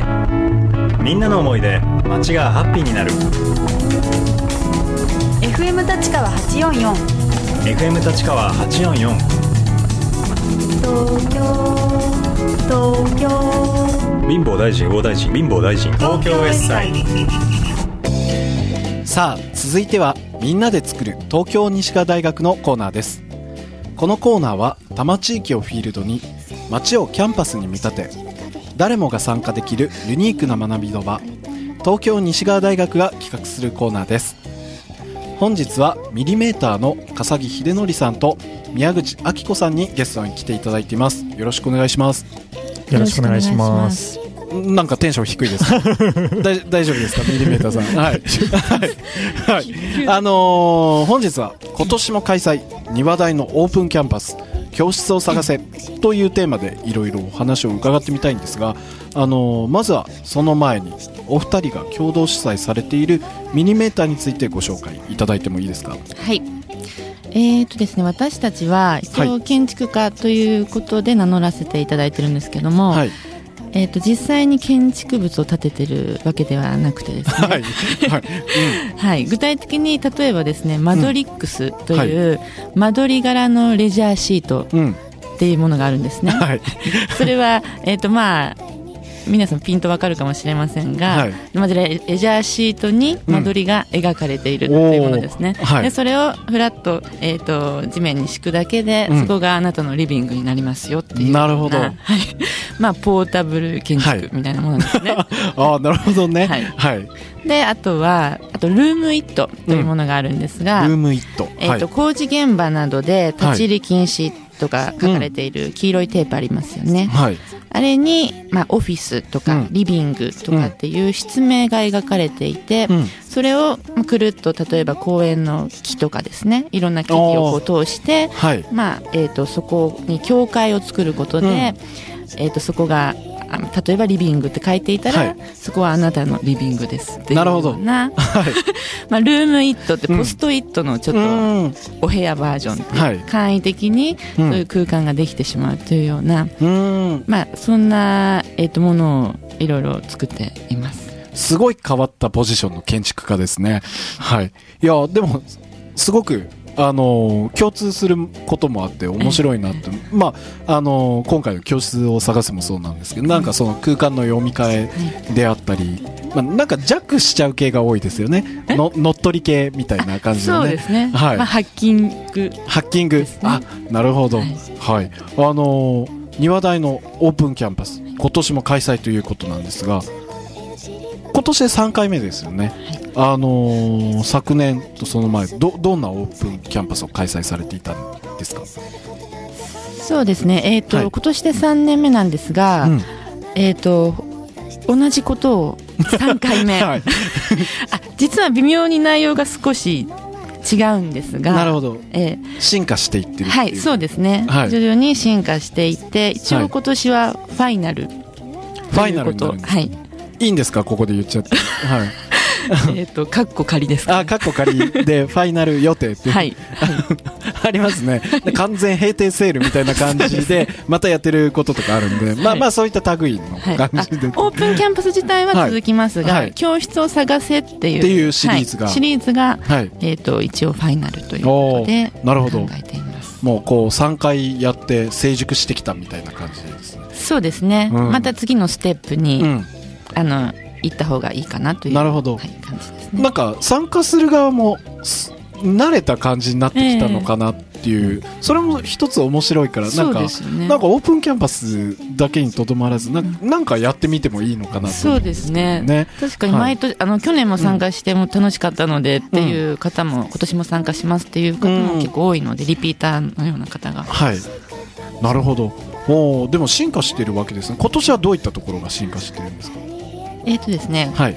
るみんなの思いで街がハッピーになる。FM 立川844 FM 立川844東京東京。貧乏大臣大大臣貧乏大臣。東京 S 祭さあ続いてはみんなで作る東京西川大学のコーナーです。このコーナーは多摩地域をフィールドに街をキャンパスに見立て誰もが参加できるユニークな学びの場東京西川大学が企画するコーナーです。本日はミリメーターの笠木秀則さんと宮口明子さんにゲストに来ていただいています。よろしくお願いします。よろしくお願いします。なんかテンション低いです。大大丈夫ですか？ミリメーターさん。はい、はい。はい、あのー本日は今年も開催庭大のオープンキャンパス教室を探せというテーマでいろいろお話を伺ってみたいんですが、あのーまずはその前にお二人が共同主催されているミニメーターについてご紹介いただいてもいいですか？はい。えーとですね、私たちは一は応建築家ということで名乗らせていただいてるんですけども、はいえー、と実際に建築物を建ててるわけではなくてですね、はい。はい、はい、具体的に例えばですねマドリックスという間取り柄のレジャーシートうんうん。っていうものがあるんですね。はい。それは、えーとまあ皆さんピンとわかるかもしれませんが、はい。まずレレジャーシートに間取りが描かれているというものですね、おー。はい。でそれをフラッと,、えー、と地面に敷くだけで、うん。そこがあなたのリビングになりますよっていうな。るほど。はい。まあ、ポータブル建はい築みたいなものですね、ああなるほどね。はい。はい、であとはあとルームイットというものがあるんですが、ルームイット。えーとはい工事現場などで立ち入り禁止とか書かれている黄色いテープありますよね、はいあれに、まあ、オフィスとか、うん。リビングとかっていう室名が描かれていて、うん。それをまあくるっと例えば公園の木とかですね。いろんな木々を通して、はい。まあえー、とそこに境界を作ることで、うん。えー、とそこがあ例えばリビングって書いていたら、はい。そこはあなたのリビングです。っていうなるほどな。はい。まあ、ルームイットってポストイットのちょっとうん。お部屋バージョンって簡易的にうそうんいう空間ができてしまうというような、うん。まあ、そんな、えー、とものをいろいろ作っています。すごい変わったポジションの建築家ですね。はい。いや、でも、すごく、あのー共通することもあって面白いなって、まあ、あのー今回の教室を探すもそうなんですけど、なんかその空間の読み替えであったり、まあ、なんか弱しちゃう系が多いですよね。の乗っ取り系みたいな感じでね。ですね、はいまあ、ハッキングハッキング。ねあ、なるほど。ははいい。あのー庭大のオープンキャンパス、今年も開催ということなんですが、今年で3回目ですよね。あのー昨年とその前、ど、どんなオープンキャンパスを開催されていたんですか？そうですね、えーとはい。今年で3年目なんですが、うん。えー、と同じことを3回目、はい。あ実は微妙に内容が少し違うんですがなるほど。え進化していってる。はいそうですね、はい。徐々に進化していって一はい。応今年はファイナル。ファイナルになるんですかはいいいんですか？ここで言っちゃって。はい。えっとカッコ仮ですかあ、カッコ仮で ファイナル予定っていう。はい、ありますね。で完全閉店セールみたいな感じで、またやってることとかあるんで、まあまあそういった類の感じで。オープンキャンパス自体は続きますが、教室を探せっていうっていうシリーズがはいシリーズが、はい。えっと一応ファイナルということでなるほど考えていますもうこう3回やって成熟してきたみたいな感じですね。そうですね、うんまた次のステップに、うん。あの行った方がいいかなというなるほど。はい、感じですね。なんか参加する側もす慣れた感じになってきたのかなっていう、それも一つ面白いから、なんか、ね。なんかオープンキャンパスだけにとどまらず、ななんかやってみてもいいのかなと思そうですね。ね。確かに毎年、あの去年も参加しても楽しかったのでっていう方も、今年も参加しますっていう方も結構多いので、リピーターのような方が。はい。なるほど。おーでも進化してるわけですね。今年はどういったところが進化してるんですか？えっ、とですねはい。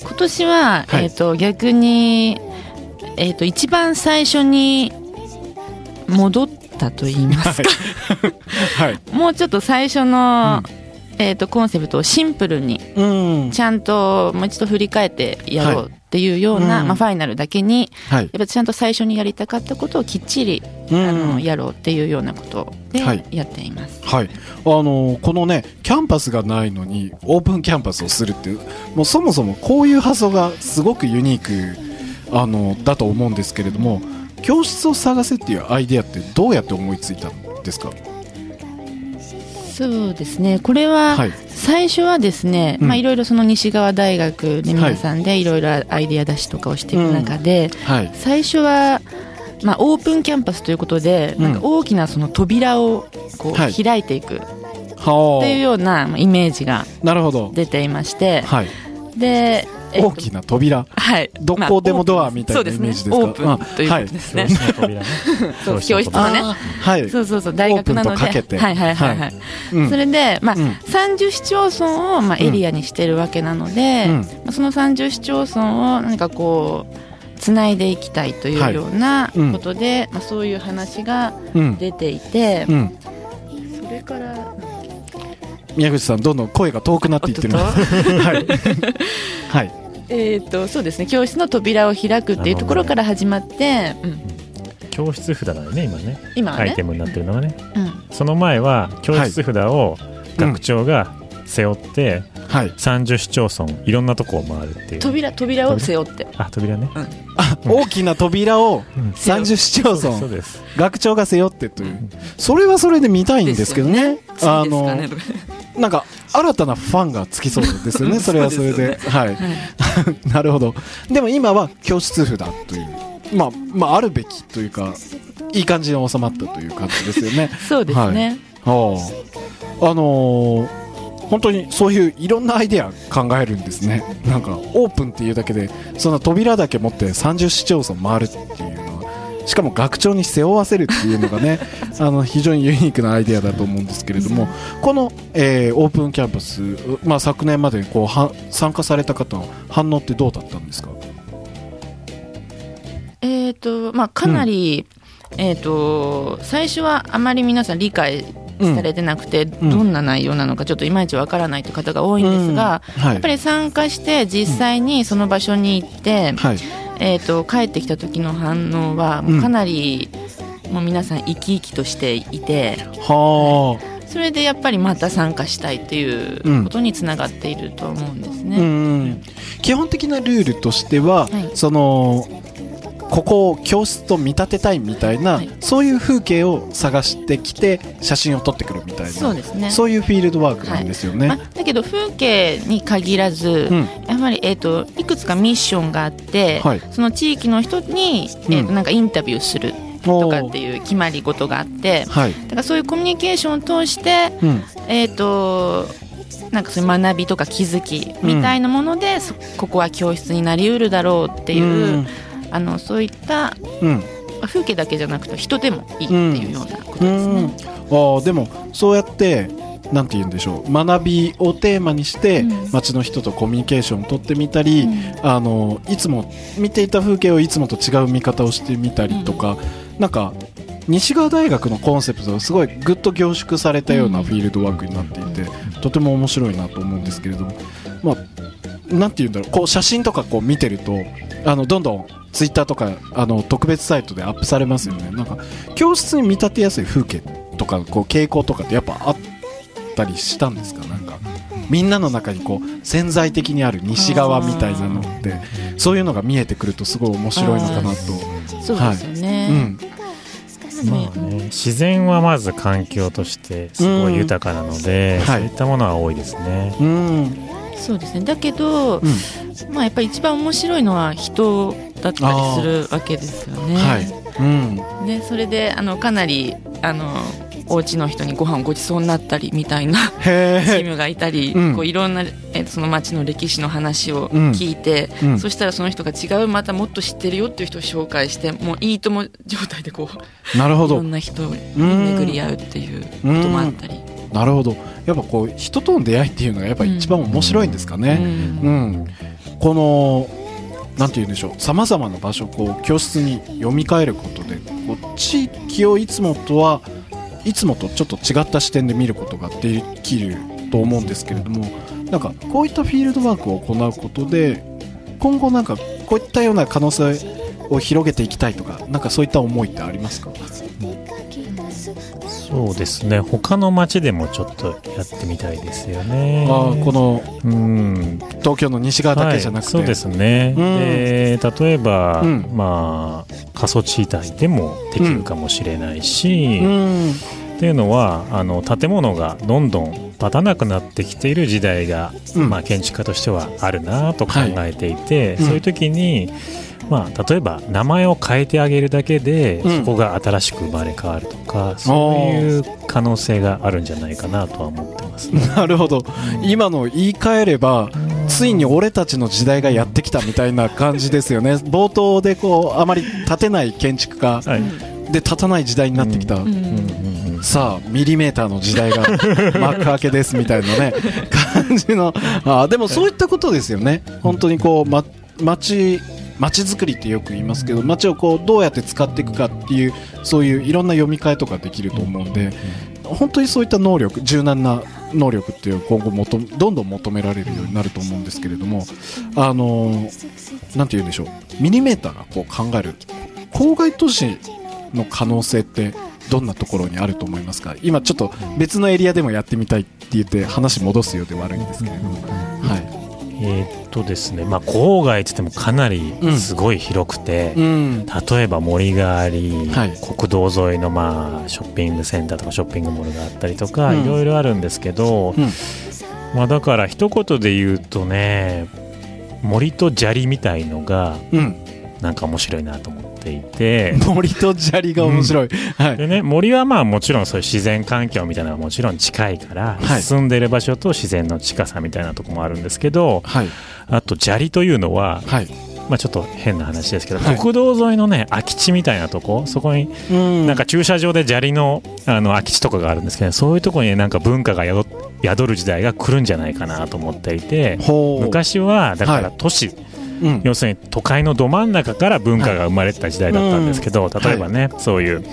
今年は、はいえっ、と逆にえっ、と一番最初に戻ったと言いますか、はい。もうちょっと最初の、えっ、とコンセプトをシンプルにうん。ちゃんともう一度振り返ってやろうっっていうような、うん。まあ、ファイナルだけにはい。やっぱちゃんと最初にやりたかったことをきっちり、うん。あのやろうっていうようなことではい。やっています。はい、あのーこのねキャンパスがないのにオープンキャンパスをするっていうもうそもそもこういう発想がすごくユニークあのだと思うんですけれども教室を探せっていうアイデアってどうやって思いついたんですか？そうですね。これは、はい。最初はですね、うん。まあいろいろその西側大学で皆さんでいろいろアイデア出しとかをしていく中で、はい。最初は、まあ、オープンキャンパスということで、うん。なんか大きなその扉をこうはい。開いていく。っはていうようなまあイメージが出ていまして、はい。で、えっと大きな扉。はい、どこでもドアみたいなイメージですか？そうですねオープンということですね、教室の扉ね。そう教室のね。はい。そうそうそう大学なので。オープンとかけて。はいはいはいはい、うん。それで、まあうん。30市町村を、まあ、エリアにしてるわけなので、うん。まあその30市町村を何かこうつないでいきたいというようなうん。ことで、まあ、そういう話がうん。出ていて、うん宮口さんどんどん声が遠くなっていってる。おっと はい。はい。えー、とそうですね教室の扉を開くっていうところから始まって、うん。教室札だよね、今ね。今はね。アイテムになってるのがね。うん。その前は、教室札を学長が背負って、はい。30市町村、いろんなとこを回るっていう。扉扉を背負って。あ、扉ね。あ大きな扉をうん。30市町そう村です。学長が背負ってという。それはそれで見たいんですけどね。ねとかなんか新たなファンがつきそうですよねそれはそれで。はい。なるほど。でも今は教室札というまあまああるべきというかいい感じに収まったという感じですよね。そうですね、ああ。あのー本当にそういういろんなアイデア考えるんですね。なんかオープンっていうだけでその扉だけ持って30市町村回るっていうしかも学長に背負わせるっていうのがね あの非常にユニークなアイデアだと思うんですけれどもこの、えーオープンキャンパス、まあ、昨年までにこうは参加された方の反応ってどうだったんですか？えっ、とまあかなり、えっ、と最初はあまり皆さん理解されてなくて、ん。どんな内容なのかちょっといまいちわからないという方が多いんですが、うん。はい。やっぱり参加して実際にその場所に行って、はいえー、と帰ってきた時の反応はもうかなり、もう皆さん生き生きとしていてはそれでやっぱりまた参加したいっていうことにつながっていると思うんですあ、ね。うん。基本的なルールとしては、はい。そのここを教室と見立てたいみたいな、はい。そういう風景を探してきて写真を撮ってくるみたいなそうですね。そういうフィールドワークなんですよね。まあ、だけど風景に限らず、うん。やはり、えー、といくつかミッションがあって、はい。その地域の人に、えーとうんなんかインタビューするとかっていう決まり事があってはい、だからそういうコミュニケーションを通して、うん。えー、となんかそういう学びとか気づきみたいなもので、そここは教室になりうるだろうっていう、あのそういった風景だけじゃなくて人でもいいっていうようなことですうん。ね。あーでもそうやってなんて言うんでしょう。学びをテーマにして、うん。街の人とコミュニケーションを取ってみたり、あのいつも見ていた風景をいつもと違う見方をしてみたりとか、なんか西川大学のコンセプトがすごいぐっと凝縮されたようなうん。フィールドワークになっていて、とても面白いなと思うんですけれども、まあ、なんて言うんだろう。こう写真とかこう見てるとあのどんどんツイッターとかあの特別サイトでアップされますよね。なんか教室に見立てやすい風景とかこう傾向とかってやっぱあったりしたんですか？なんかみんなの中にこう潜在的にある西側みたいなのってそういうのが見えてくるとすごい面白いのかなと、そうですよね、うん、まあね、自然はまず環境としてすごい豊かなので、うん。はい。そういったものは多いですね。うん。そうですね。だけど、うん。まあ、やっぱり一番面白いのは人だったりするわけですよね。はい、うん、でそれであのかなりあのお家の人にご飯をごちそうになったりみたいなへチーえ、ムがいたり、うん。こういろんな、えその町の歴史の話をうん。聞いて、うん。そしたらその人が違うまたもっと知ってるよっていう人を紹介してもういいとも状態でこうなるほど。いろんな人に巡り合うっていうこともあったり。なるほど。やっぱこう人との出会いっていうのがやっぱ一番面白いんですかね、うん。うん、このなんて言うんでしょう。さまざまな場所をこう教室に読み替えることでこう地域をいつもとはいつもとちょっと違った視点で見ることができると思うんですけれどもなんかこういったフィールドワークを行うことで今後なんかこういったような可能性を広げていきたいとかなんかそういった思いってありますか？そうですね。他の町でもちょっとやってみたいですよね。あーこのうん。東京の西側だけじゃなくて、はい、そうですね、うん。で例えば、うん。まあ過疎地帯でもできるかもしれないし、うん。っていうのはあの建物がどんどん建たなくなってきている時代が、うん。まあ、建築家としてはあるなと考えていて、うん。そういう時に、まあ、例えば名前を変えてあげるだけで、うん。そこが新しく生まれ変わるとかそういう可能性があるんじゃないかなとは思ってますね。なるほど。今の言い換えればついに俺たちの時代がやってきたみたいな感じですよね。冒頭でこうあまり建てない建築家はい。で建たない時代になってきた、うんうんうん。さあミリメーターの時代が 幕開けですみたいなね感じの。あーでもそういったことですよね。本当にこう、ま、街街づくりってよく言いますけど街をこうどうやって使っていくかっていうそういういろんな読み替えとかできると思うんで本当にそういった能力柔軟な能力っていう今後求めどんどん求められるようになると思うんですけれどもあのーなんて言うんでしょうミリメーターがこう考える郊外都市の可能性ってどんなところにあると思いますか？今ちょっと別のエリアでもやってみたいって言って話戻すようで悪いんですけれども、はえーっとですね、まあ、郊外って言ってもかなりうんすごい広くて、い、うん。例えば森があり、はい。国道沿いのまあショッピングセンターとかショッピングモールがあったりとか、うん。いろいろあるんですけど、うん。まあ、だから一言で言うとね森と砂利みたいのがうん、なんか面白いなと思っていて。森と砂利が面白い、はい、でね、森はまあもちろんそういう自然環境みたいなのはもちろん近いから、はい。住んでる場所と自然の近さみたいなとこもあるんですけどはい。あと砂利というのは、はい。まあ、ちょっと変な話ですけど、はい。国道沿いのね空き地みたいなとこそこにうん。なんか駐車場で砂利のあの空き地とかがあるんですけどそういうところにねなんか文化が宿宿る時代が来るんじゃないかなと思っていて昔はだからはい。都市、うん。要するに都会のど真ん中から文化が生まれてた時代だったんですけど、例えばね、そういううん。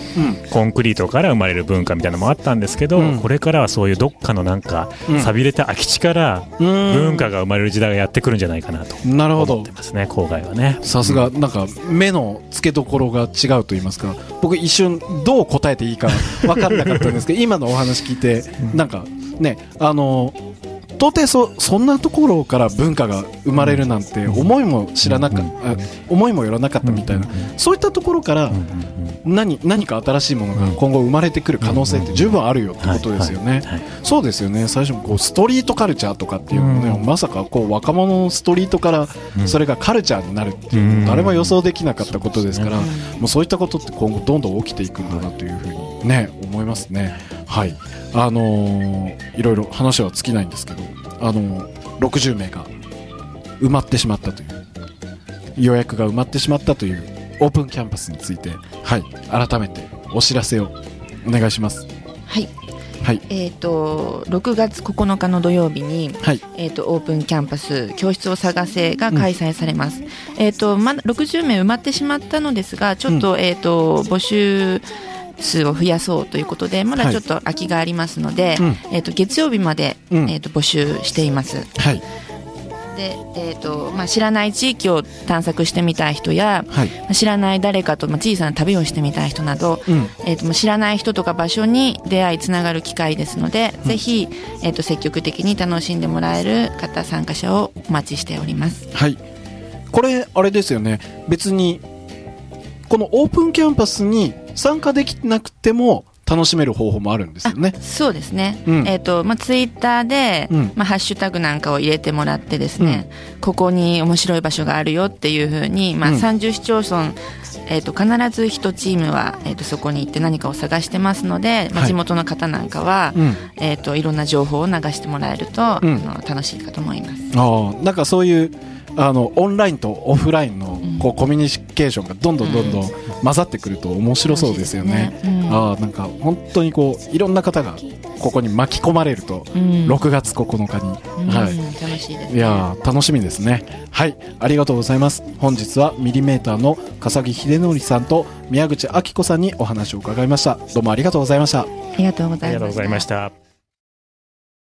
コンクリートから生まれる文化みたいなのもあったんですけど、うんこれからはそういうどっかのなんかうん。寂れた空き地からうん。文化が生まれる時代がやってくるんじゃないかなとなるほど思ってますね郊外はね。さすがなんか目の付けどころが違うと言いますか。僕一瞬どう答えていいか分かんなかったんですけど 今のお話聞いてなんかねあの到底そそんなところから文化が生まれるなんて思いも知らなかった、思いもよらなかったみたいな、そういったところから何何か新しいものが今後生まれてくる可能性って十分あるよってことですよね。そうですよね最初こうストリートカルチャーとかっていうのね、まさかこう若者のストリートからそれがカルチャーになるっていう誰も予想できなかったことですから、もうそういったことって今後どんどん起きていくんだなというふうにね思いますね。はい。あのーいろいろ話は尽きないんですけど、あのー60名が埋まってしまったという予約が埋まってしまったというオープンキャンパスについて、はい、改めてお知らせをお願いします。はい、はい。えっ、と6月9日の土曜日に、はい。えっ、とオープンキャンパス教室を探せが開催されます。えっ、とまだ60名埋まってしまったのですが、ちょっと、えっ、と募集数を増やそうということで、まだちょっと空きがありますので、うん。えっ、と月曜日まで、うん。えっ、と募集しています。はい。で、えっ、とまあ知らない地域を探索してみたい人や、はい。まあ知らない誰かと、まあ、小さな旅をしてみたい人など、うん。えー、と知らない人とか場所に出会いつながる機会ですので、ぜひ、えー、と積極的に楽しんでもらえる方参加者をお待ちしております。はい。これ、あれですよね。別に、このオープンキャンパスに参加できなくても楽しめる方法もあるんですよね。そうですね、うん。えっ、とまあツイッターで、うん。まあハッシュタグなんかを入れてもらってですね、ここに面白い場所があるよっていうふうにまあうん。30市町村えー、と必ず1チームは、えー、とそこに行って何かを探してますので、まあ、はい地元の方なんかは、うん。えー、といろんな情報を流してもらえると、うんあの楽しいかと思います。ああ、なんかそういう、あの、オンラインとオフラインの、んこう、コミュニケーションがどんどんどんどん混ざってくると面白そうですよね。ねうんああ、なんか本当にこう、いろんな方がここに巻き込まれると、うん6月9日に。うんはい。楽しいです、ね。いやー楽しみですね。はいありがとうございます。本日はミリメーターの笠木秀則さんと宮口明子さんにお話を伺いました。どうもありがとうございました。ありがとうございました。